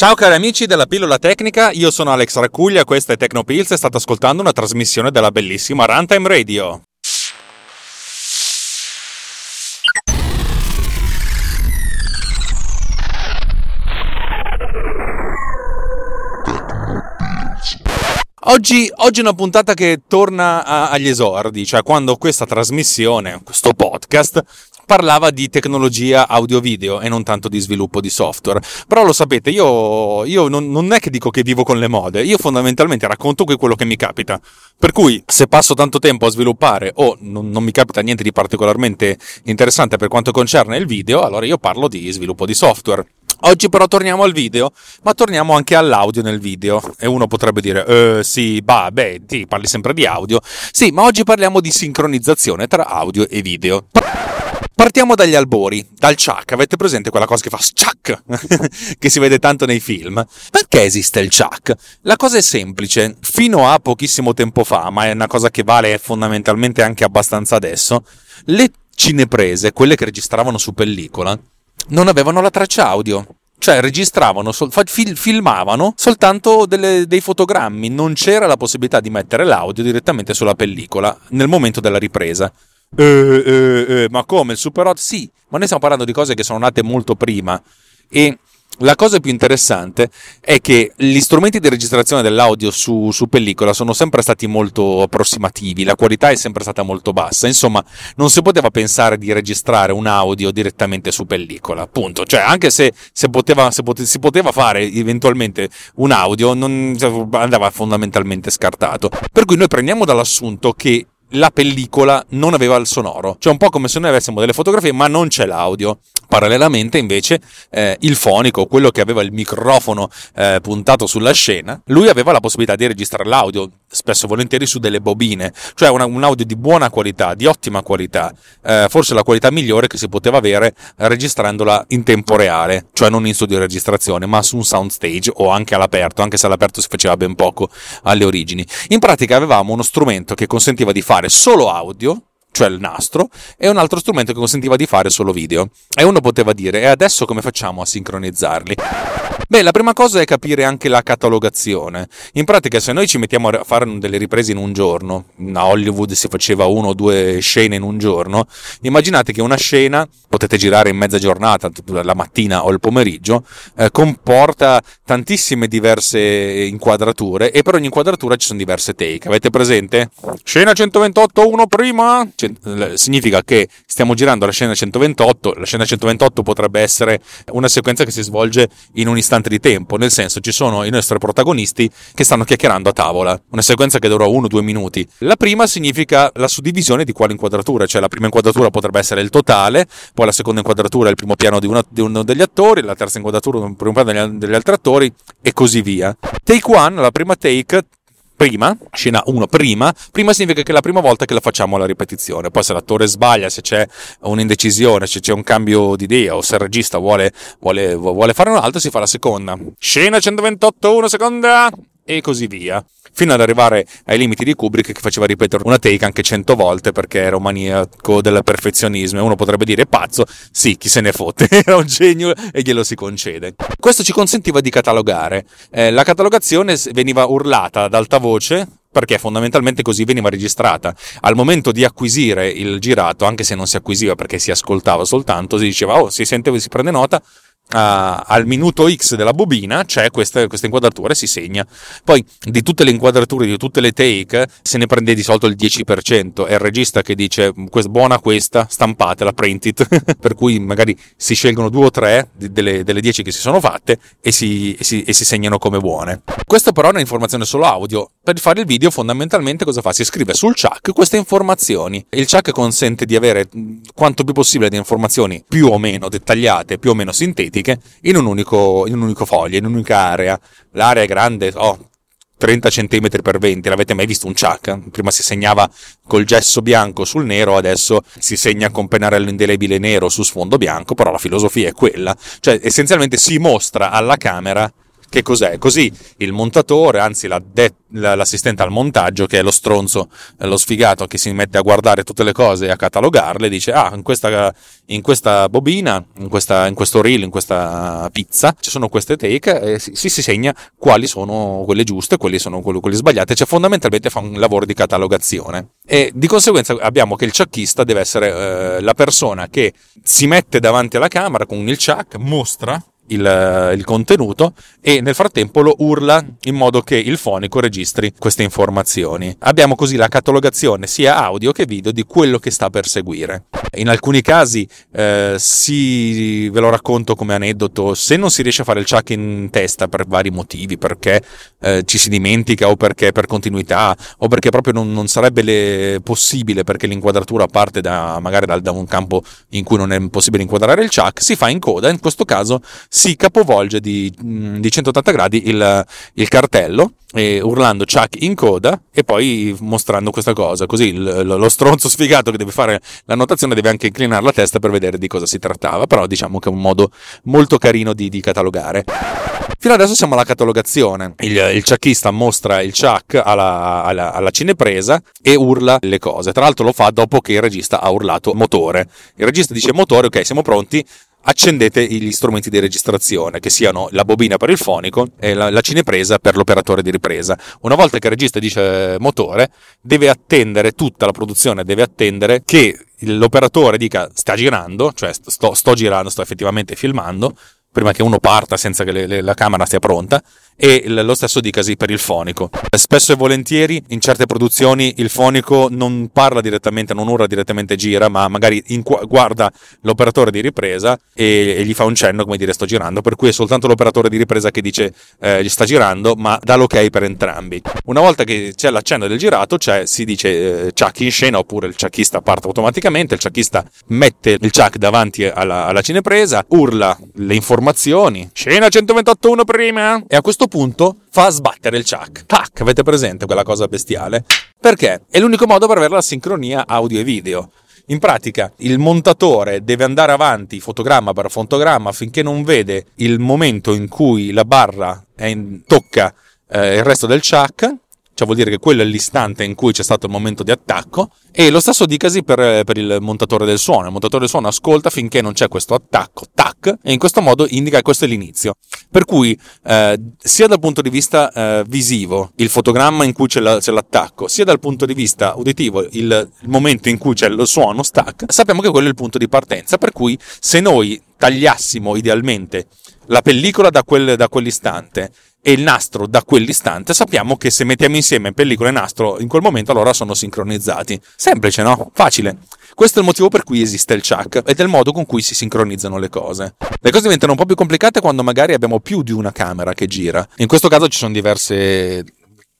Ciao cari amici della pillola tecnica, io sono Alex Raccuglia, questa è Tecnopills e state ascoltando una trasmissione della bellissima Runtime Radio. Oggi, oggi, è una puntata che torna a, agli esordi, cioè quando questa trasmissione, questo podcast, parlava di tecnologia audio-video e non tanto di sviluppo di software. Però lo sapete, io, io non, non, è che dico che vivo con le mode, io fondamentalmente racconto quello che mi capita. Per cui se passo tanto tempo a sviluppare o non, non mi capita niente di particolarmente interessante per quanto concerne il video, allora io parlo di sviluppo di software. Oggi però torniamo al video, ma torniamo anche all'audio nel video. E uno potrebbe dire, eh, sì, bah, beh, sì, parli sempre di audio. Sì, ma oggi parliamo di sincronizzazione tra audio e video. Partiamo dagli albori, dal chuck. Avete presente quella cosa che fa chuck? che si vede tanto nei film? Perché esiste il chuck? La cosa è semplice. Fino a pochissimo tempo fa, ma è una cosa che vale fondamentalmente anche abbastanza adesso, le cineprese, quelle che registravano su pellicola, non avevano la traccia audio. Cioè registravano, fil- filmavano soltanto delle, dei fotogrammi, non c'era la possibilità di mettere l'audio direttamente sulla pellicola nel momento della ripresa. Eh, eh, eh, ma come il Super 8? Sì, ma noi stiamo parlando di cose che sono nate molto prima e la cosa più interessante è che gli strumenti di registrazione dell'audio su, su, pellicola sono sempre stati molto approssimativi, la qualità è sempre stata molto bassa, insomma non si poteva pensare di registrare un audio direttamente su pellicola, appunto, cioè anche se, se, poteva, se pote, si poteva fare eventualmente un audio non andava fondamentalmente scartato. Per cui noi prendiamo dall'assunto che la pellicola non aveva il sonoro, cioè un po' come se noi avessimo delle fotografie ma non c'è l'audio. Parallelamente invece eh, il fonico, quello che aveva il microfono eh, puntato sulla scena, lui aveva la possibilità di registrare l'audio, spesso e volentieri su delle bobine, cioè una, un audio di buona qualità, di ottima qualità, eh, forse la qualità migliore che si poteva avere registrandola in tempo reale, cioè non in studio di registrazione, ma su un soundstage o anche all'aperto, anche se all'aperto si faceva ben poco alle origini. In pratica avevamo uno strumento che consentiva di fare solo audio, cioè il nastro, e un altro strumento che consentiva di fare solo video. E uno poteva dire, e adesso come facciamo a sincronizzarli? Beh, la prima cosa è capire anche la catalogazione. In pratica, se noi ci mettiamo a fare delle riprese in un giorno, a Hollywood si faceva uno o due scene in un giorno, immaginate che una scena, potete girare in mezza giornata, la mattina o il pomeriggio, eh, comporta tantissime diverse inquadrature e per ogni inquadratura ci sono diverse take. Avete presente? Scena 128, uno prima? Significa che stiamo girando la scena 128, la scena 128 potrebbe essere una sequenza che si svolge in un istante di tempo, nel senso ci sono i nostri protagonisti che stanno chiacchierando a tavola, una sequenza che o due minuti. La prima significa la suddivisione di quale inquadratura, cioè la prima inquadratura potrebbe essere il totale, poi la seconda inquadratura è il primo piano di, una, di uno degli attori, la terza inquadratura è il primo piano degli, degli altri attori e così via. Take one, la prima take prima, scena 1 prima, prima significa che è la prima volta che la facciamo la ripetizione. Poi se l'attore sbaglia, se c'è un'indecisione, se c'è un cambio di idea o se il regista vuole, vuole, vuole fare un altro, si fa la seconda. Scena 128, 1 seconda e così via fino ad arrivare ai limiti di Kubrick che faceva ripetere una take anche cento volte perché era un maniaco del perfezionismo e uno potrebbe dire pazzo, sì, chi se ne fotte, era un genio e glielo si concede. Questo ci consentiva di catalogare. Eh, la catalogazione veniva urlata ad alta voce perché fondamentalmente così veniva registrata. Al momento di acquisire il girato, anche se non si acquisiva perché si ascoltava soltanto, si diceva, oh, si sente, si prende nota, Uh, al minuto X della bobina c'è questa, questa inquadratura e si segna. Poi di tutte le inquadrature, di tutte le take, se ne prende di solito il 10%. È il regista che dice buona questa, stampatela, print it. per cui magari si scelgono due o tre delle, delle 10 che si sono fatte e si, e, si, e si segnano come buone. Questo però è un'informazione solo audio. Per fare il video fondamentalmente cosa fa? Si scrive sul chuck queste informazioni. Il chuck consente di avere quanto più possibile di informazioni più o meno dettagliate, più o meno sintetiche in un unico, in un unico foglio, in un'unica area. L'area è grande, oh, 30 cm per 20, l'avete mai visto un chuck? Prima si segnava col gesso bianco sul nero, adesso si segna con pennarello indelebile nero su sfondo bianco, però la filosofia è quella, cioè essenzialmente si mostra alla camera che cos'è? Così il montatore, anzi l'assistente al montaggio, che è lo stronzo, lo sfigato che si mette a guardare tutte le cose e a catalogarle, dice: Ah, in questa, in questa bobina, in, questa, in, questo reel, in questa pizza, ci sono queste take e si, si segna quali sono quelle giuste quali sono quelle, sbagliate. Cioè, fondamentalmente fa un lavoro di catalogazione. E di conseguenza abbiamo che il ciacchista deve essere eh, la persona che si mette davanti alla camera con il ciak, mostra il, il, contenuto e nel frattempo lo urla in modo che il fonico registri queste informazioni. Abbiamo così la catalogazione sia audio che video di quello che sta per seguire. In alcuni casi eh, si, ve lo racconto come aneddoto, se non si riesce a fare il chuck in testa per vari motivi, perché eh, ci si dimentica o perché per continuità o perché proprio non, non sarebbe le, possibile perché l'inquadratura parte da, magari da, da, un campo in cui non è possibile inquadrare il chuck, si fa in coda, in questo caso si capovolge di, mm, di 180 gradi il, il cartello urlando Chuck in coda e poi mostrando questa cosa. Così il, lo stronzo sfigato che deve fare la notazione deve anche inclinare la testa per vedere di cosa si trattava. Però diciamo che è un modo molto carino di, di catalogare. Fino adesso siamo alla catalogazione. Il, il ciacchista mostra il chuck alla, alla, alla cinepresa e urla le cose. Tra l'altro lo fa dopo che il regista ha urlato motore. Il regista dice motore, ok, siamo pronti, accendete gli strumenti di registrazione, che siano la bobina per il fonico e la, la cinepresa per l'operatore di ripresa. Una volta che il regista dice motore, deve attendere, tutta la produzione deve attendere che l'operatore dica sta girando, cioè sto, sto girando, sto effettivamente filmando, prima che uno parta senza che le, le, la camera sia pronta e lo stesso dicasi per il fonico. Spesso e volentieri in certe produzioni il fonico non parla direttamente, non urla direttamente gira, ma magari inqu- guarda l'operatore di ripresa e, e, gli fa un cenno come dire sto girando, per cui è soltanto l'operatore di ripresa che dice eh, gli sta girando, ma dà l'ok per entrambi. Una volta che c'è l'accenno del girato, cioè, si dice eh, chuck in scena oppure il chuckista parte automaticamente, il chuckista mette il chuck davanti alla, alla cinepresa, urla le informazioni, scena 128.1 prima, e a questo punto fa sbattere il chuck. Tac, avete presente quella cosa bestiale? Perché? È l'unico modo per avere la sincronia audio e video. In pratica il montatore deve andare avanti fotogramma per fotogramma finché non vede il momento in cui la barra in, tocca eh, il resto del chuck cioè vuol dire che quello è l'istante in cui c'è stato il momento di attacco, e lo stesso dicasi per, per, il montatore del suono. Il montatore del suono ascolta finché non c'è questo attacco, tac, e in questo modo indica che questo è l'inizio. Per cui, eh, sia dal punto di vista eh, visivo, il fotogramma in cui c'è, la, c'è, l'attacco, sia dal punto di vista uditivo, il, il momento in cui c'è lo suono, stack, sappiamo che quello è il punto di partenza. Per cui, se noi tagliassimo idealmente la pellicola da, quel, da quell'istante e il nastro da quell'istante, sappiamo che se mettiamo insieme pellicola e nastro in quel momento allora sono sincronizzati. Semplice, no? Facile. Questo è il motivo per cui esiste il chuck ed è il modo con cui si sincronizzano le cose. Le cose diventano un po' più complicate quando magari abbiamo più di una camera che gira. In questo caso ci sono diverse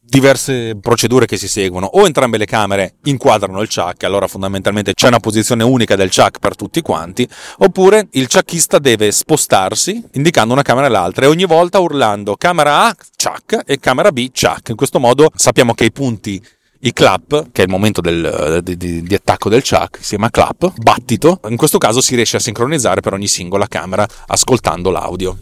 diverse procedure che si seguono. O entrambe le camere inquadrano il chuck, allora fondamentalmente c'è una posizione unica del chuck per tutti quanti, oppure il chuckista deve spostarsi indicando una camera e l'altra e ogni volta urlando camera A, chuck e camera B, chuck. In questo modo sappiamo che i punti i clap, che è il momento del, di, di, di, attacco del chuck, si chiama clap, battito, in questo caso si riesce a sincronizzare per ogni singola camera ascoltando l'audio.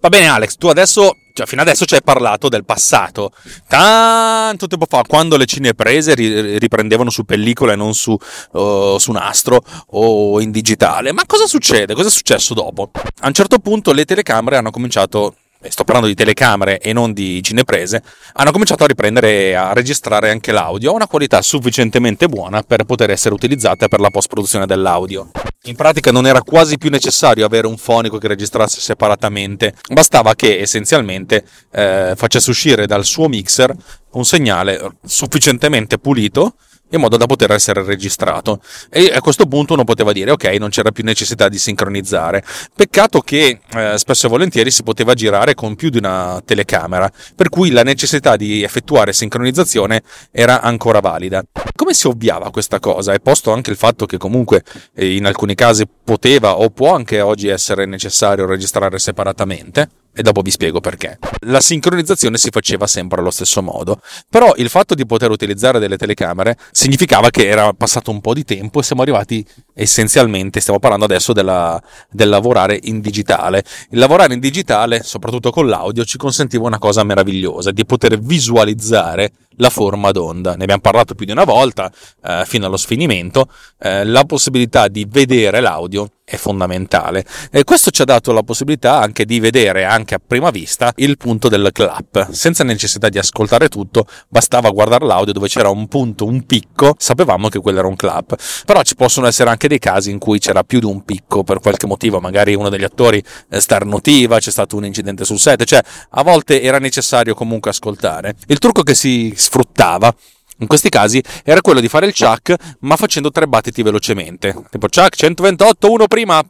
Va bene Alex, tu adesso, cioè fino adesso ci hai parlato del passato, tanto tempo fa, quando le cineprese riprendevano su pellicola e non su, uh, su nastro o in digitale. Ma cosa succede? Cosa è successo dopo? A un certo punto le telecamere hanno cominciato sto parlando di telecamere e non di cineprese, hanno cominciato a riprendere e a registrare anche l'audio a una qualità sufficientemente buona per poter essere utilizzata per la post-produzione dell'audio. In pratica non era quasi più necessario avere un fonico che registrasse separatamente, bastava che essenzialmente eh, facesse uscire dal suo mixer un segnale sufficientemente pulito in modo da poter essere registrato. E a questo punto uno poteva dire ok, non c'era più necessità di sincronizzare. Peccato che eh, spesso e volentieri si poteva girare con più di una telecamera, per cui la necessità di effettuare sincronizzazione era ancora valida. Come si ovviava questa cosa? E posto anche il fatto che comunque eh, in alcuni casi poteva o può anche oggi essere necessario registrare separatamente, e dopo vi spiego perché. La sincronizzazione si faceva sempre allo stesso modo, però il fatto di poter utilizzare delle telecamere significava che era passato un po' di tempo e siamo arrivati essenzialmente, stiamo parlando adesso della, del lavorare in digitale. Il lavorare in digitale, soprattutto con l'audio, ci consentiva una cosa meravigliosa, di poter visualizzare la forma d'onda. Ne abbiamo parlato più di una volta, eh, fino allo sfinimento. Eh, la possibilità di vedere l'audio è fondamentale. E questo ci ha dato la possibilità anche di vedere, anche a prima vista, il punto del clap. Senza necessità di ascoltare tutto, bastava guardare l'audio dove c'era un punto, un picco, sapevamo che quello era un clap. Però ci possono essere anche dei casi in cui c'era più di un picco per qualche motivo, magari uno degli attori eh, starnutiva, c'è stato un incidente sul set, cioè a volte era necessario comunque ascoltare. Il trucco che si sfruttava in questi casi era quello di fare il chuck ma facendo tre battiti velocemente. Tipo chuck 128, uno prima,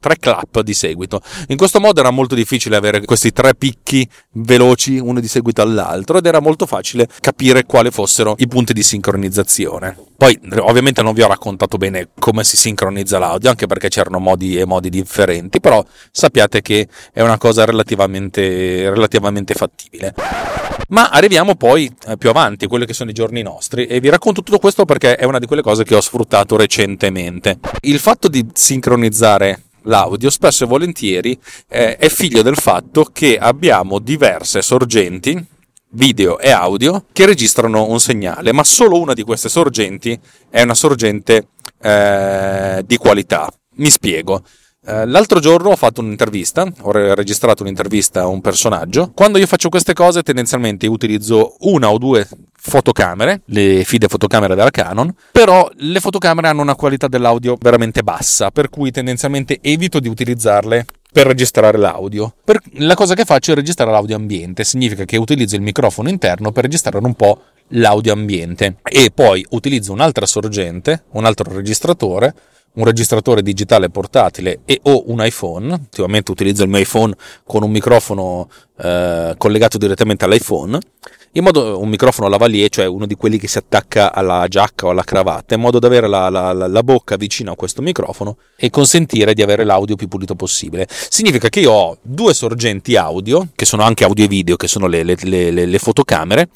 tre clap di seguito. In questo modo era molto difficile avere questi tre picchi veloci uno di seguito all'altro ed era molto facile capire quali fossero i punti di sincronizzazione. Poi ovviamente non vi ho raccontato bene come si sincronizza l'audio, anche perché c'erano modi e modi differenti, però sappiate che è una cosa relativamente, relativamente fattibile. Ma arriviamo poi eh, più avanti, quelli che sono i giorni nostri, e vi racconto tutto questo perché è una di quelle cose che ho sfruttato recentemente. Il fatto di sincronizzare l'audio spesso e volentieri eh, è figlio del fatto che abbiamo diverse sorgenti video e audio che registrano un segnale, ma solo una di queste sorgenti è una sorgente eh, di qualità. Mi spiego. Eh, l'altro giorno ho fatto un'intervista, ho registrato un'intervista a un personaggio. Quando io faccio queste cose, tendenzialmente utilizzo una o due fotocamere, le fide fotocamere della Canon, però le fotocamere hanno una qualità dell'audio veramente bassa, per cui tendenzialmente evito di utilizzarle per registrare l'audio. Per, la cosa che faccio è registrare l'audio ambiente, significa che utilizzo il microfono interno per registrare un po' l'audio ambiente e poi utilizzo un'altra sorgente, un altro registratore un registratore digitale portatile e o un iPhone, ultimamente utilizzo il mio iPhone con un microfono eh, collegato direttamente all'iPhone, in modo un microfono lavalier, cioè uno di quelli che si attacca alla giacca o alla cravatta, in modo da avere la, la, la, bocca vicino a questo microfono e consentire di avere l'audio più pulito possibile. Significa che io ho due sorgenti audio, che sono anche audio e video, che sono le, le, le, le fotocamere,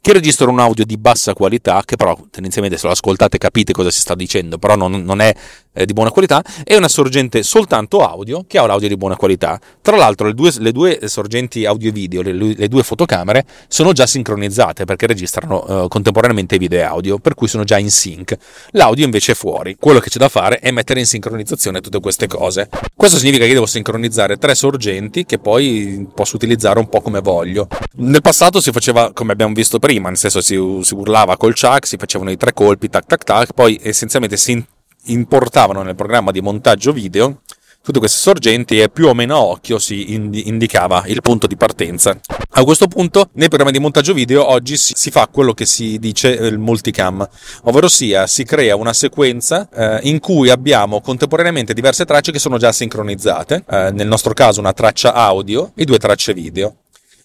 che registrano un audio di bassa qualità, che però tendenzialmente se lo ascoltate capite cosa si sta dicendo, però non, non è eh, di buona qualità, e una sorgente soltanto audio che ha un audio di buona qualità. Tra l'altro le due, le due sorgenti audio e video, le, le, due fotocamere, sono già sincronizzate perché registrano eh, contemporaneamente video e audio, per cui sono già in sync. L'audio invece è fuori. Quello che c'è da fare è mettere in sincronizzazione tutte queste cose. Questo significa che devo sincronizzare tre sorgenti che poi posso utilizzare un po' come voglio. Nel passato si faceva come abbiamo visto prima prima, nel senso si, si urlava col chuck, si facevano i tre colpi, tac tac tac, poi essenzialmente si importavano nel programma di montaggio video tutte queste sorgenti e più o meno a occhio si indicava il punto di partenza. A questo punto, nei programmi di montaggio video oggi si, si fa quello che si dice il multicam, ovvero sia si crea una sequenza eh, in cui abbiamo contemporaneamente diverse tracce che sono già sincronizzate, eh, nel nostro caso una traccia audio e due tracce video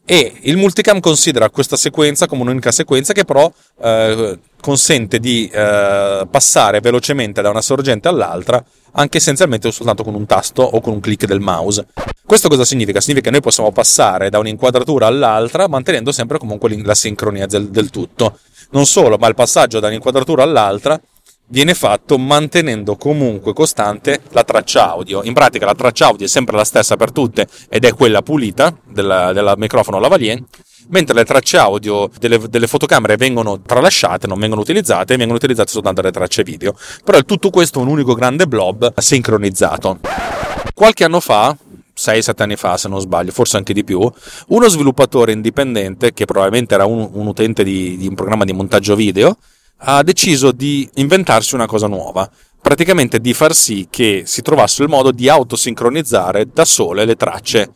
e il multicam considera questa sequenza come un'unica sequenza che però eh, consente di eh, passare velocemente da una sorgente all'altra anche essenzialmente soltanto con un tasto o con un clic del mouse. Questo cosa significa? Significa che noi possiamo passare da un'inquadratura all'altra mantenendo sempre comunque la sincronia del, del tutto. Non solo, ma il passaggio da un'inquadratura all'altra viene fatto mantenendo comunque costante la traccia audio. In pratica la traccia audio è sempre la stessa per tutte ed è quella pulita della, della microfono lavalier, mentre le tracce audio delle, delle, fotocamere vengono tralasciate, non vengono utilizzate vengono utilizzate soltanto le tracce video. Però è tutto questo un unico grande blob sincronizzato. Qualche anno fa 6-7 anni fa, se non sbaglio, forse anche di più, uno sviluppatore indipendente, che probabilmente era un, un utente di, di un programma di montaggio video, ha deciso di inventarsi una cosa nuova, praticamente di far sì che si trovasse il modo di autosincronizzare da sole le tracce.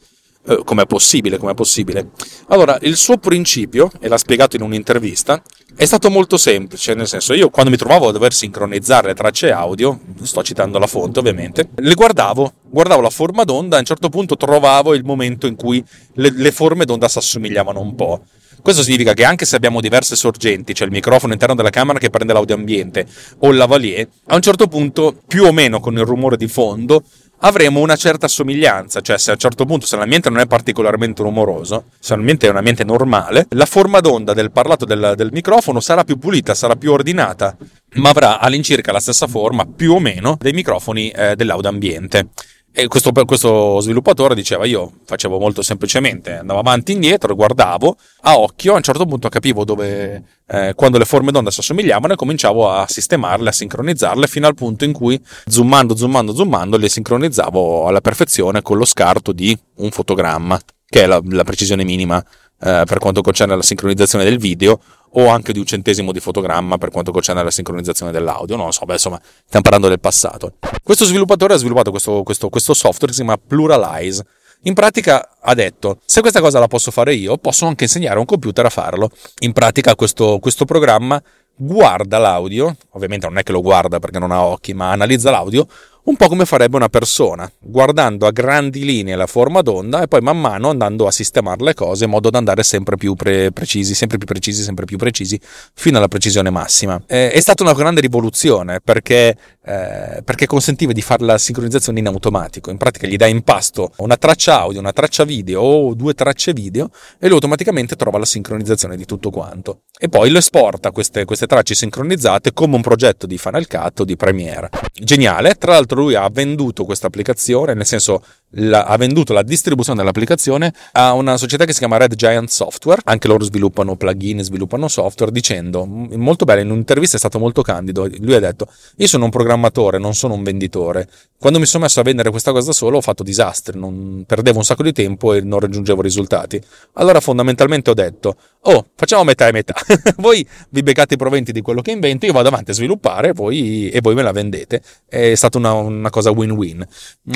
Eh, com'è possibile? Com'è possibile? Allora, il suo principio, e l'ha spiegato in un'intervista, è stato molto semplice, nel senso io quando mi trovavo a dover sincronizzare le tracce audio, sto citando la fonte ovviamente, le guardavo, guardavo la forma d'onda, a un certo punto trovavo il momento in cui le, le forme d'onda si assomigliavano un po'. Questo significa che anche se abbiamo diverse sorgenti, cioè il microfono interno della camera che prende l'audio ambiente o il lavalier, a un certo punto, più o meno con il rumore di fondo, avremo una certa somiglianza, cioè se a un certo punto se l'ambiente non è particolarmente rumoroso, se l'ambiente è un ambiente normale, la forma d'onda del parlato del, del microfono sarà più pulita, sarà più ordinata, ma avrà all'incirca la stessa forma più o meno dei microfoni eh, dell'audio ambiente. E questo, questo, sviluppatore diceva: Io facevo molto semplicemente, andavo avanti e indietro, guardavo a occhio, a un certo punto capivo dove, eh, quando le forme d'onda si assomigliavano e cominciavo a sistemarle, a sincronizzarle fino al punto in cui, zoomando, zoomando, zoomando, le sincronizzavo alla perfezione con lo scarto di un fotogramma, che è la, la precisione minima eh, per quanto concerne la sincronizzazione del video o anche di un centesimo di fotogramma per quanto concerne la sincronizzazione dell'audio. Non lo so, beh, insomma, stiamo parlando del passato. Questo sviluppatore ha sviluppato questo, questo, questo software che si chiama Pluralize. In pratica ha detto, se questa cosa la posso fare io, posso anche insegnare a un computer a farlo. In pratica questo, questo programma guarda l'audio, ovviamente non è che lo guarda perché non ha occhi, ma analizza l'audio, un po' come farebbe una persona, guardando a grandi linee la forma d'onda e poi man mano andando a sistemare le cose in modo da andare sempre più pre- precisi, sempre più precisi, sempre più precisi, fino alla precisione massima. Eh, è stata una grande rivoluzione perché, eh, perché consentiva di fare la sincronizzazione in automatico. In pratica gli dai in pasto una traccia audio, una traccia video o due tracce video e lui automaticamente trova la sincronizzazione di tutto quanto. E poi lo esporta queste, queste tracce sincronizzate come un progetto di Final Cut o di Premiere. Geniale, tra l'altro lui ha venduto questa applicazione, nel senso la, ha venduto la distribuzione dell'applicazione a una società che si chiama Red Giant Software, anche loro sviluppano plugin, sviluppano software, dicendo molto bene, in un'intervista è stato molto candido, lui ha detto io sono un programmatore, non sono un venditore, quando mi sono messo a vendere questa cosa da solo ho fatto disastri, non, perdevo un sacco di tempo e non raggiungevo risultati. Allora fondamentalmente ho detto, oh facciamo metà e metà, voi vi beccate i proventi di quello che invento, io vado avanti a sviluppare voi, e voi me la vendete, è stata una, una cosa win-win.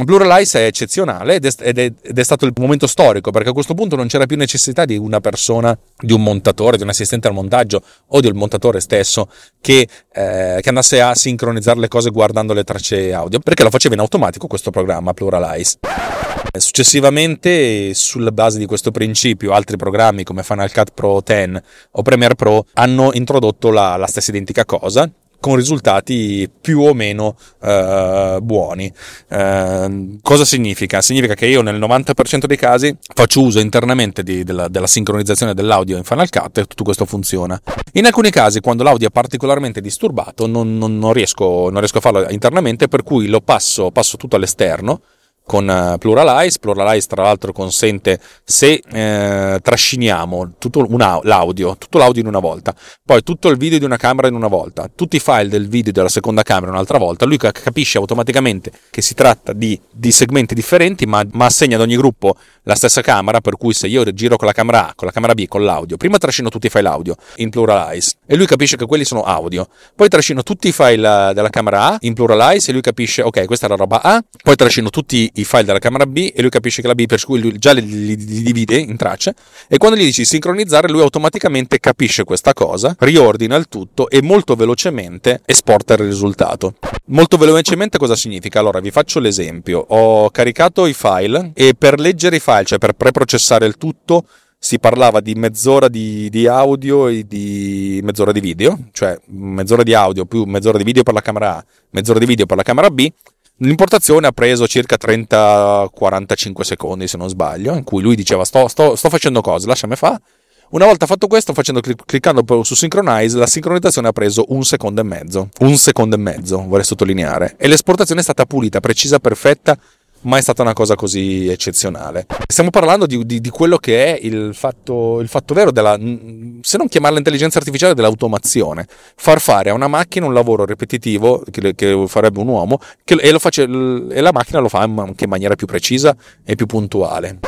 Pluralize è eccezionale eccezionale ed è, ed, è, ed è, stato il momento storico perché a questo punto non c'era più necessità di una persona, di un montatore, di un assistente al montaggio o del montatore stesso che, eh, che andasse a sincronizzare le cose guardando le tracce audio perché lo faceva in automatico questo programma Pluralize. Successivamente, sulla base di questo principio, altri programmi come Final Cut Pro 10 o Premiere Pro hanno introdotto la, la stessa identica cosa, con risultati più o meno eh, buoni. Eh, cosa significa? Significa che io nel 90% dei casi faccio uso internamente di, della, della, sincronizzazione dell'audio in Final Cut e tutto questo funziona. In alcuni casi, quando l'audio è particolarmente disturbato, non, non, non, riesco, non riesco, a farlo internamente, per cui lo passo, passo tutto all'esterno con uh, Pluralize. Pluralize, tra l'altro, consente se eh, trasciniamo tutto una, l'audio, tutto l'audio in una volta, poi tutto il video di una camera in una volta, tutti i file del video della seconda camera un'altra volta, lui capisce automaticamente che si tratta di, di segmenti differenti, ma, ma, assegna ad ogni gruppo la stessa camera. Per cui, se io giro con la camera A, con la camera B, con l'audio, prima trascino tutti i file audio in Pluralize e lui capisce che quelli sono audio, poi trascino tutti i file della camera A in Pluralize e lui capisce, ok, questa è la roba A, poi trascino tutti i file della camera B e lui capisce che la B per cui lui già li, li, li divide in tracce e quando gli dici sincronizzare lui automaticamente capisce questa cosa, riordina il tutto e molto velocemente esporta il risultato. Molto velocemente cosa significa? Allora vi faccio l'esempio, ho caricato i file e per leggere i file, cioè per preprocessare il tutto, si parlava di mezz'ora di, di, audio e di mezz'ora di video, cioè mezz'ora di audio più mezz'ora di video per la camera A, mezz'ora di video per la camera B, L'importazione ha preso circa 30-45 secondi, se non sbaglio, in cui lui diceva sto, sto, sto facendo cose, lasciami fare. Una volta fatto questo, facendo, cliccando su Synchronize, la sincronizzazione ha preso un secondo e mezzo. Un secondo e mezzo, vorrei sottolineare. E l'esportazione è stata pulita, precisa, perfetta mai stata una cosa così eccezionale. Stiamo parlando di, di, di quello che è il fatto, il fatto, vero della, se non chiamarla intelligenza artificiale, dell'automazione. Far fare a una macchina un lavoro ripetitivo che, che farebbe un uomo che, e, face, e la macchina lo fa anche in maniera più precisa e più puntuale.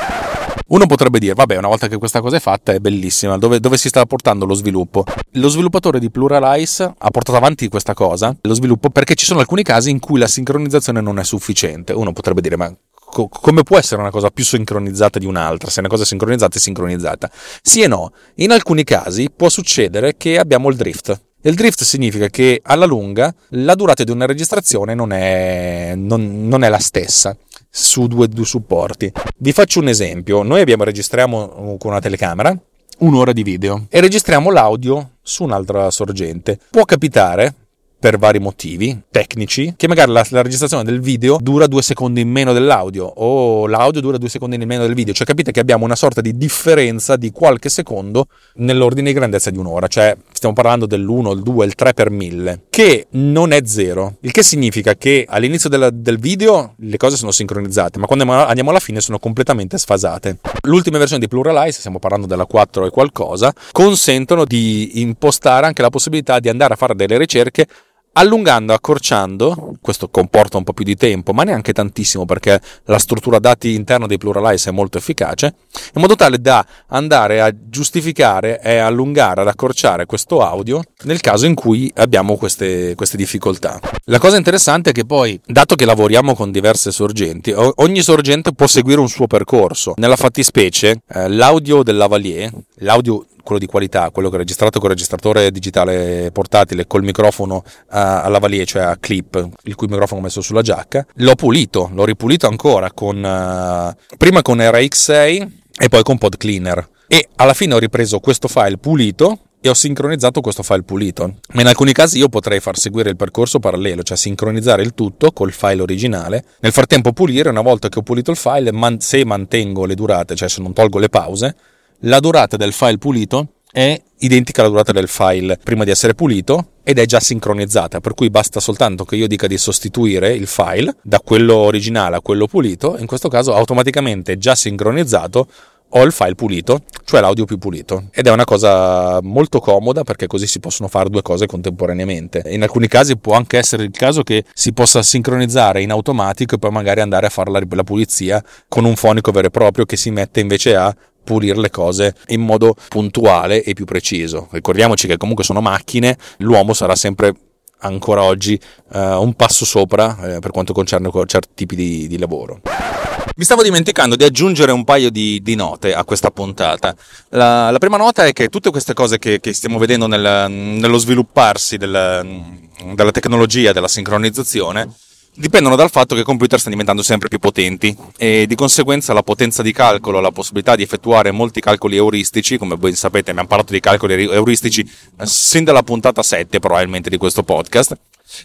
Uno potrebbe dire, vabbè, una volta che questa cosa è fatta è bellissima, dove, dove, si sta portando lo sviluppo? Lo sviluppatore di Pluralize ha portato avanti questa cosa, lo sviluppo, perché ci sono alcuni casi in cui la sincronizzazione non è sufficiente. Uno potrebbe dire, ma co- come può essere una cosa più sincronizzata di un'altra? Se una cosa è sincronizzata è sincronizzata. Sì e no. In alcuni casi può succedere che abbiamo il drift. Il drift significa che alla lunga la durata di una registrazione non è, non, non è la stessa su due, due supporti. Vi faccio un esempio. Noi abbiamo, registriamo con una telecamera un'ora di video e registriamo l'audio su un'altra sorgente. Può capitare per vari motivi tecnici, che magari la, la, registrazione del video dura due secondi in meno dell'audio o l'audio dura due secondi in meno del video, cioè capite che abbiamo una sorta di differenza di qualche secondo nell'ordine di grandezza di un'ora, cioè stiamo parlando dell'1, il 2, il 3 per 1000, che non è zero, il che significa che all'inizio della, del video le cose sono sincronizzate, ma quando andiamo alla fine sono completamente sfasate. L'ultima versione di Pluralize, stiamo parlando della 4 e qualcosa, consentono di impostare anche la possibilità di andare a fare delle ricerche allungando, accorciando, questo comporta un po' più di tempo, ma neanche tantissimo perché la struttura dati interna dei pluralize è molto efficace, in modo tale da andare a giustificare e allungare, ad accorciare questo audio nel caso in cui abbiamo queste, queste difficoltà. La cosa interessante è che poi, dato che lavoriamo con diverse sorgenti, ogni sorgente può seguire un suo percorso. Nella fattispecie, eh, l'audio del lavalier, l'audio quello di qualità, quello che è registrato con il registratore digitale portatile col microfono a, a lavalier, cioè a clip, il cui microfono ho messo sulla giacca, l'ho pulito, l'ho ripulito ancora con uh, prima con RX6 e poi con Pod Cleaner. E alla fine ho ripreso questo file pulito e ho sincronizzato questo file pulito. Ma in alcuni casi io potrei far seguire il percorso parallelo, cioè sincronizzare il tutto col file originale, nel frattempo pulire, una volta che ho pulito il file, man- se mantengo le durate, cioè se non tolgo le pause, la durata del file pulito è identica alla durata del file prima di essere pulito ed è già sincronizzata, per cui basta soltanto che io dica di sostituire il file da quello originale a quello pulito, in questo caso automaticamente già sincronizzato ho il file pulito, cioè l'audio più pulito. Ed è una cosa molto comoda perché così si possono fare due cose contemporaneamente. In alcuni casi può anche essere il caso che si possa sincronizzare in automatico e poi magari andare a fare la, pulizia con un fonico vero e proprio che si mette invece a pulire le cose in modo puntuale e più preciso. Ricordiamoci che comunque sono macchine, l'uomo sarà sempre ancora oggi uh, un passo sopra eh, per quanto concerne certi tipi di, di, lavoro. Mi stavo dimenticando di aggiungere un paio di, di note a questa puntata. La, la, prima nota è che tutte queste cose che, che stiamo vedendo nel, nello svilupparsi del, della tecnologia, della sincronizzazione, dipendono dal fatto che i computer stanno diventando sempre più potenti e di conseguenza la potenza di calcolo, la possibilità di effettuare molti calcoli euristici, come voi sapete abbiamo parlato di calcoli euristici eh, sin dalla puntata 7 probabilmente di questo podcast,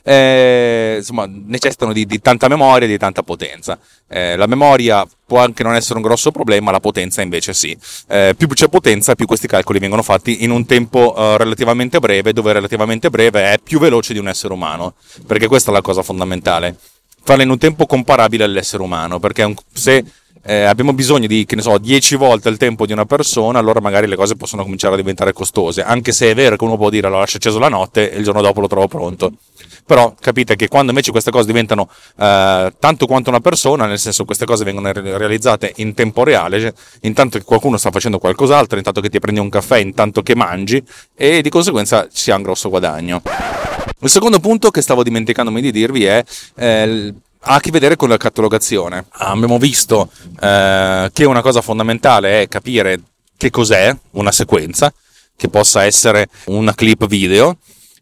eh, insomma, necessitano di, di, tanta memoria e di tanta potenza. Eh, la memoria può anche non essere un grosso problema, la potenza invece sì. Eh, più c'è potenza, più questi calcoli vengono fatti in un tempo uh, relativamente breve, dove relativamente breve è più veloce di un essere umano, perché questa è la cosa fondamentale. Farla in un tempo comparabile all'essere umano, perché se eh, abbiamo bisogno di, che ne so, 10 volte il tempo di una persona, allora magari le cose possono cominciare a diventare costose. Anche se è vero che uno può dire, lo lascio acceso la notte e il giorno dopo lo trovo pronto. Però capite che quando invece queste cose diventano eh, tanto quanto una persona, nel senso queste cose vengono realizzate in tempo reale, cioè, intanto che qualcuno sta facendo qualcos'altro, intanto che ti prendi un caffè, intanto che mangi, e di conseguenza si ha un grosso guadagno. Il secondo punto che stavo dimenticandomi di dirvi è eh, ha a che vedere con la catalogazione. Abbiamo visto eh, che una cosa fondamentale è capire che cos'è una sequenza, che possa essere una clip video.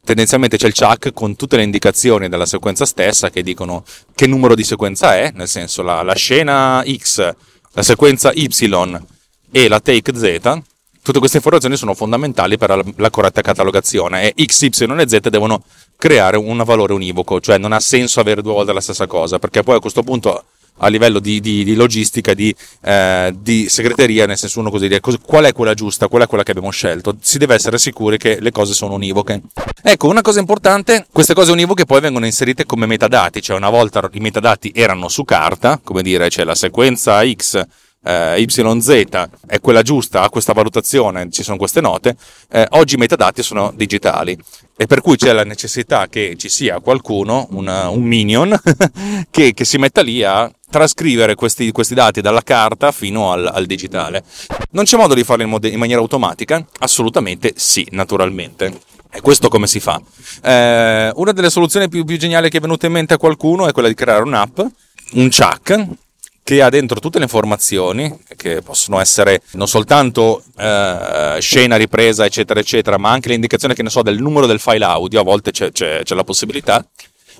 Tendenzialmente c'è il chuck con tutte le indicazioni della sequenza stessa che dicono che numero di sequenza è, nel senso la, la scena X, la sequenza Y e la take Z Tutte queste informazioni sono fondamentali per la corretta catalogazione e X, Y e Z devono creare un valore univoco, cioè non ha senso avere due volte la stessa cosa, perché poi a questo punto a livello di, di, di logistica, di, eh, di, segreteria, nel senso uno così dire qual è quella giusta, qual è quella che abbiamo scelto. Si deve essere sicuri che le cose sono univoche. Ecco, una cosa importante, queste cose univoche poi vengono inserite come metadati, cioè una volta i metadati erano su carta, come dire c'è la sequenza X eh, YZ è quella giusta, ha questa valutazione, ci sono queste note, eh, oggi i metadati sono digitali e per cui c'è la necessità che ci sia qualcuno, una, un minion, che, che, si metta lì a trascrivere questi, questi dati dalla carta fino al, al, digitale. Non c'è modo di farlo in, mod- in maniera automatica? Assolutamente sì, naturalmente. E questo come si fa? Eh, una delle soluzioni più, più geniali che è venuta in mente a qualcuno è quella di creare un'app, un chuck, che ha dentro tutte le informazioni, che possono essere non soltanto eh, scena, ripresa, eccetera, eccetera, ma anche l'indicazione, che ne so, del numero del file audio, a volte c'è, c'è, c'è la possibilità,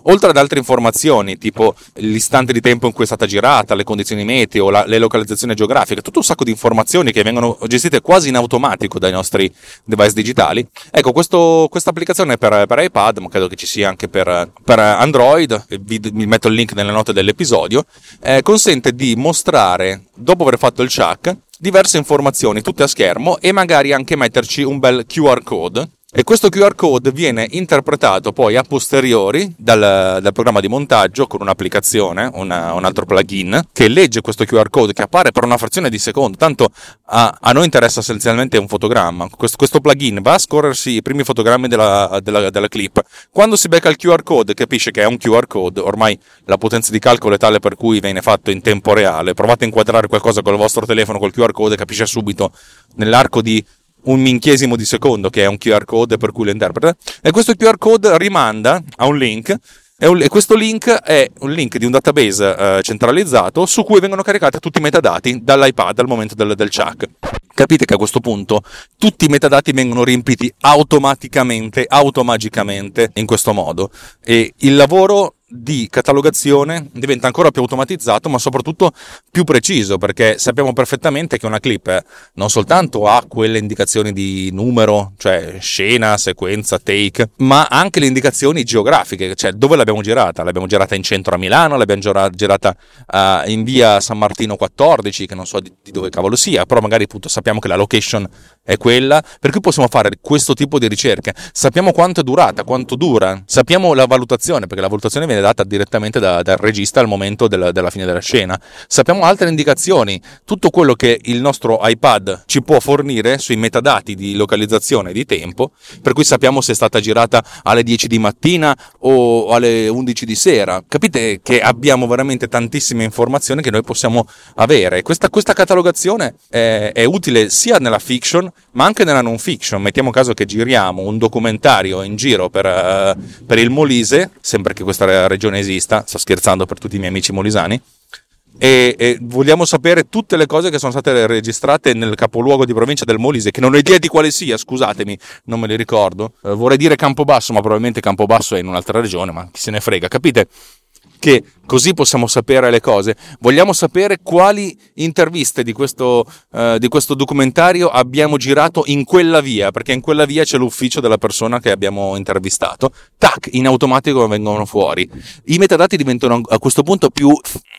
oltre ad altre informazioni, tipo l'istante di tempo in cui è stata girata, le condizioni meteo, la, le localizzazioni geografiche, tutto un sacco di informazioni che vengono gestite quasi in automatico dai nostri device digitali. Ecco, questa applicazione è per, per, iPad, ma credo che ci sia anche per, per Android, vi, vi, metto il link nelle note dell'episodio, eh, consente di mostrare, dopo aver fatto il chuck, diverse informazioni tutte a schermo e magari anche metterci un bel QR code e questo QR code viene interpretato poi a posteriori dal, dal programma di montaggio con un'applicazione, una, un altro plugin, che legge questo QR code che appare per una frazione di secondo. Tanto a, a noi interessa essenzialmente un fotogramma. Questo, questo, plugin va a scorrersi i primi fotogrammi della, della, della clip. Quando si becca il QR code, capisce che è un QR code. Ormai la potenza di calcolo è tale per cui viene fatto in tempo reale. Provate a inquadrare qualcosa con il vostro telefono col QR code, capisce subito nell'arco di un minchiesimo di secondo, che è un QR code per cui lo interpreta, e questo QR code rimanda a un link e questo link è un link di un database eh, centralizzato su cui vengono caricati tutti i metadati dall'iPad al momento del, del chuck. Capite che a questo punto tutti i metadati vengono riempiti automaticamente, automagicamente in questo modo e il lavoro di catalogazione diventa ancora più automatizzato, ma soprattutto più preciso, perché sappiamo perfettamente che una clip non soltanto ha quelle indicazioni di numero, cioè scena, sequenza, take, ma anche le indicazioni geografiche, cioè dove l'abbiamo girata. L'abbiamo girata in centro a Milano, l'abbiamo girata uh, in via San Martino 14, che non so di, di dove cavolo sia, però magari appunto sappiamo che la location è quella, per cui possiamo fare questo tipo di ricerche. Sappiamo quanto è durata, quanto dura, sappiamo la valutazione, perché la valutazione viene data direttamente da, dal regista al momento della, della fine della scena. Sappiamo altre indicazioni, tutto quello che il nostro iPad ci può fornire sui metadati di localizzazione e di tempo, per cui sappiamo se è stata girata alle 10 di mattina o alle 11 di sera. Capite che abbiamo veramente tantissime informazioni che noi possiamo avere. Questa, questa catalogazione è, è utile sia nella fiction ma anche nella non fiction. Mettiamo caso che giriamo un documentario in giro per, uh, per il Molise, sempre che questa regione esista, sto scherzando per tutti i miei amici molisani, e, e, vogliamo sapere tutte le cose che sono state registrate nel capoluogo di provincia del Molise, che non ho idea di quale sia, scusatemi, non me le ricordo. Eh, vorrei dire Campobasso, ma probabilmente Campobasso è in un'altra regione, ma chi se ne frega, capite? Che così possiamo sapere le cose. Vogliamo sapere quali interviste di questo, uh, di questo, documentario abbiamo girato in quella via, perché in quella via c'è l'ufficio della persona che abbiamo intervistato. Tac, in automatico vengono fuori. I metadati diventano a questo punto più,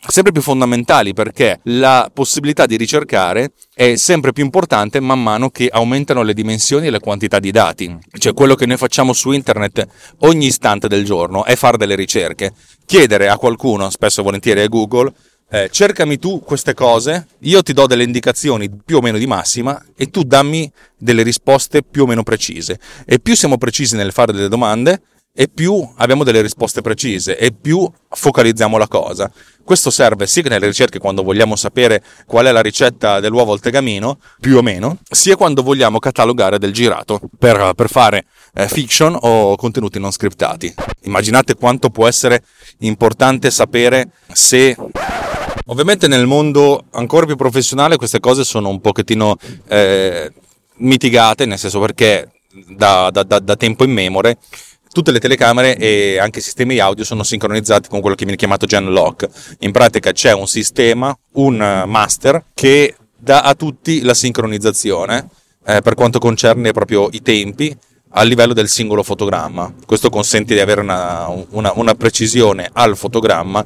sempre più fondamentali perché la possibilità di ricercare è sempre più importante man mano che aumentano le dimensioni e le quantità di dati. Cioè quello che noi facciamo su internet ogni istante del giorno è fare delle ricerche chiedere a qualcuno, spesso e volentieri a Google, eh, cercami tu queste cose, io ti do delle indicazioni più o meno di massima e tu dammi delle risposte più o meno precise. E più siamo precisi nel fare delle domande, e più abbiamo delle risposte precise e più focalizziamo la cosa. Questo serve sia nelle ricerche quando vogliamo sapere qual è la ricetta dell'uovo al tegamino, più o meno, sia quando vogliamo catalogare del girato per, per fare eh, fiction o contenuti non scriptati. Immaginate quanto può essere importante sapere se Ovviamente nel mondo ancora più professionale queste cose sono un pochettino eh, mitigate, nel senso perché da, da, da, da tempo in memore tutte le telecamere e anche i sistemi audio sono sincronizzati con quello che viene chiamato Gen Lock. In pratica c'è un sistema, un master che dà a tutti la sincronizzazione eh, per quanto concerne proprio i tempi a livello del singolo fotogramma. Questo consente di avere una, una, una precisione al fotogramma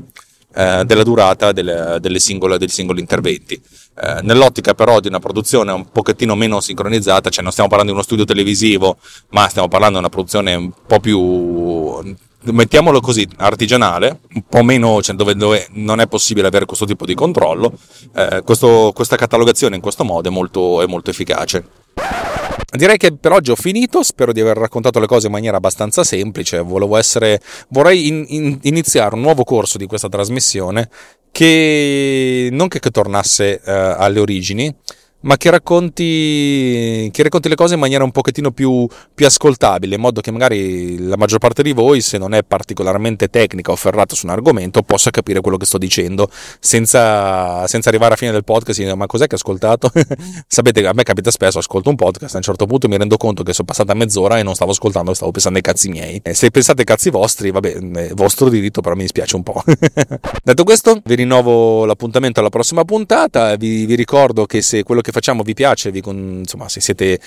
eh, della durata delle, delle singole, dei singoli interventi. Eh, nell'ottica però di una produzione un pochettino meno sincronizzata, cioè non stiamo parlando di uno studio televisivo, ma stiamo parlando di una produzione un po' più mettiamolo così, artigianale, un po' meno, cioè dove, dove, non è possibile avere questo tipo di controllo, eh, questo, questa catalogazione in questo modo è molto, è molto efficace. Direi che per oggi ho finito, spero di aver raccontato le cose in maniera abbastanza semplice, essere, vorrei in, in, iniziare un nuovo corso di questa trasmissione che non che, che tornasse uh, alle origini, ma che racconti, che racconti le cose in maniera un pochettino più, più, ascoltabile, in modo che magari la maggior parte di voi, se non è particolarmente tecnica o ferrata su un argomento, possa capire quello che sto dicendo senza, senza arrivare alla fine del podcast e dire ma cos'è che ho ascoltato? Sapete a me capita spesso, ascolto un podcast, a un certo punto mi rendo conto che sono passata mezz'ora e non stavo ascoltando, stavo pensando ai cazzi miei. E se pensate ai cazzi vostri, vabbè, è vostro diritto, però mi dispiace un po'. Detto questo, vi rinnovo l'appuntamento alla prossima puntata, vi, vi ricordo che se quello che facciamo vi piace, vi, insomma, se siete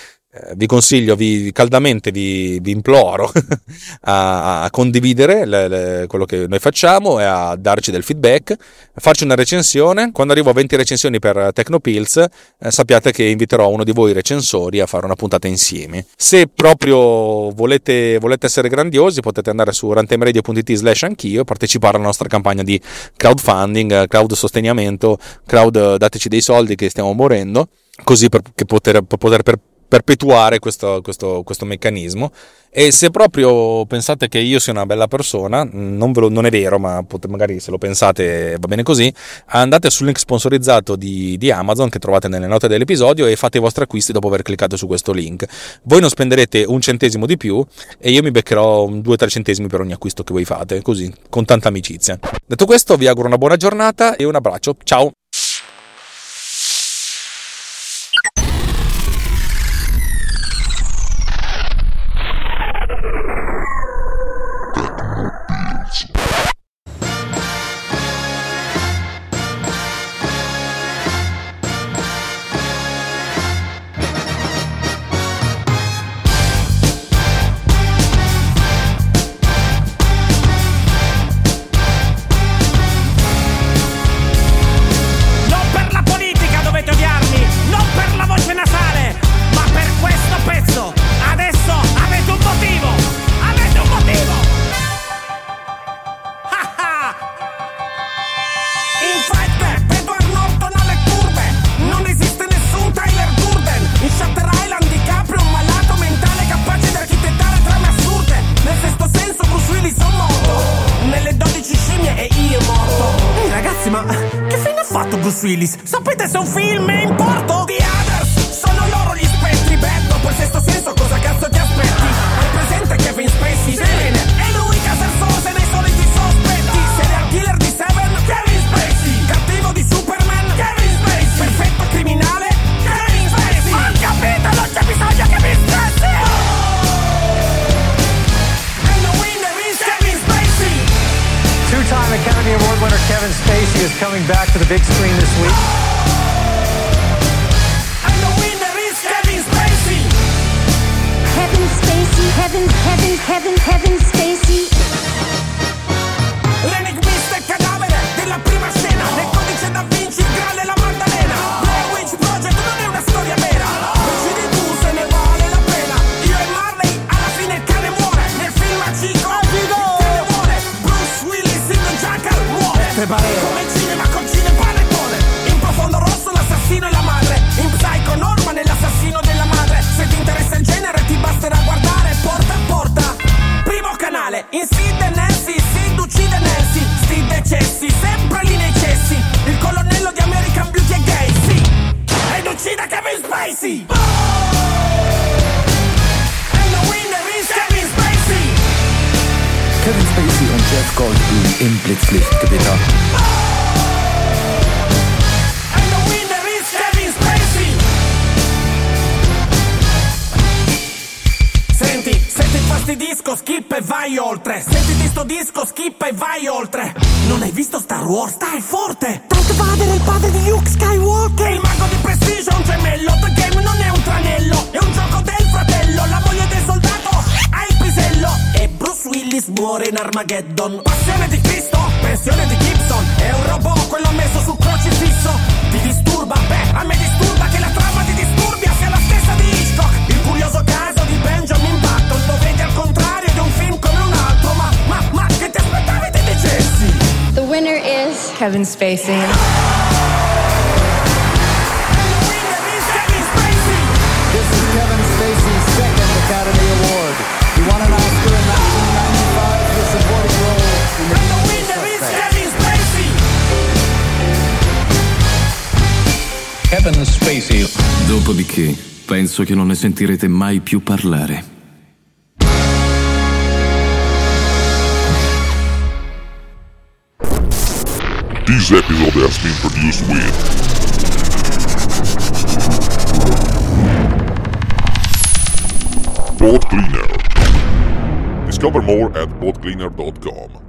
vi consiglio, vi, caldamente vi, vi imploro a, a condividere le, le, quello che noi facciamo e a darci del feedback, farci una recensione. Quando arrivo a 20 recensioni per Tecnopills, eh, sappiate che inviterò uno di voi recensori a fare una puntata insieme. Se proprio volete, volete essere grandiosi, potete andare su rantemradio.it slash anch'io e partecipare alla nostra campagna di crowdfunding, crowd sostenimento, crowd dateci dei soldi che stiamo morendo, così per, poter, per poter per perpetuare questo, questo, questo, meccanismo. E se proprio pensate che io sia una bella persona non, lo, non è vero ma pot- magari se lo pensate va bene così andate sul link sponsorizzato di, di, Amazon che trovate nelle note dell'episodio e fate i vostri acquisti dopo aver cliccato su questo link. Voi non spenderete un centesimo di più e io mi beccherò 2-3 centesimi per ogni acquisto che voi fate così con tanta amicizia. Detto questo vi auguro una buona giornata e un abbraccio. Ciao Bruce Willis. Sapete se un film è in porto? The Others! Sono loro gli spettri, Beh, dopo il sesto senso cosa cazzo ti aspetti? Hai presente Kevin Spacey? Sì. Bene, e lui Casarsose nei soliti sospetti. Serial killer di Seven? Kevin Spacey. Cattivo di Superman? Kevin Spacey. Perfetto criminale? Kevin Spacey. Ho capito, non c'è bisogno che mi stressi! Two-time Academy Award winner Kevin Spacey is coming back to the big screen Willis muore in Armageddon. Passione di Cristo, pensione di Gibson. È un robot, quello messo sul crocifisso. Ti disturba? Beh, a me disturba che la trama di Disturbia sia la stessa di Hitchcock. Il curioso caso di Benjamin Button. Lo vedi al contrario di un film come un altro. Ma, ma, ma, che ti aspettavi ti dicessi? The winner is Kevin Spacey. Kevin Spacey Dopodiché, penso che non ne sentirete mai più parlare. This episode has been produced with Pod Cleaner. Discover more at podcleaner.com.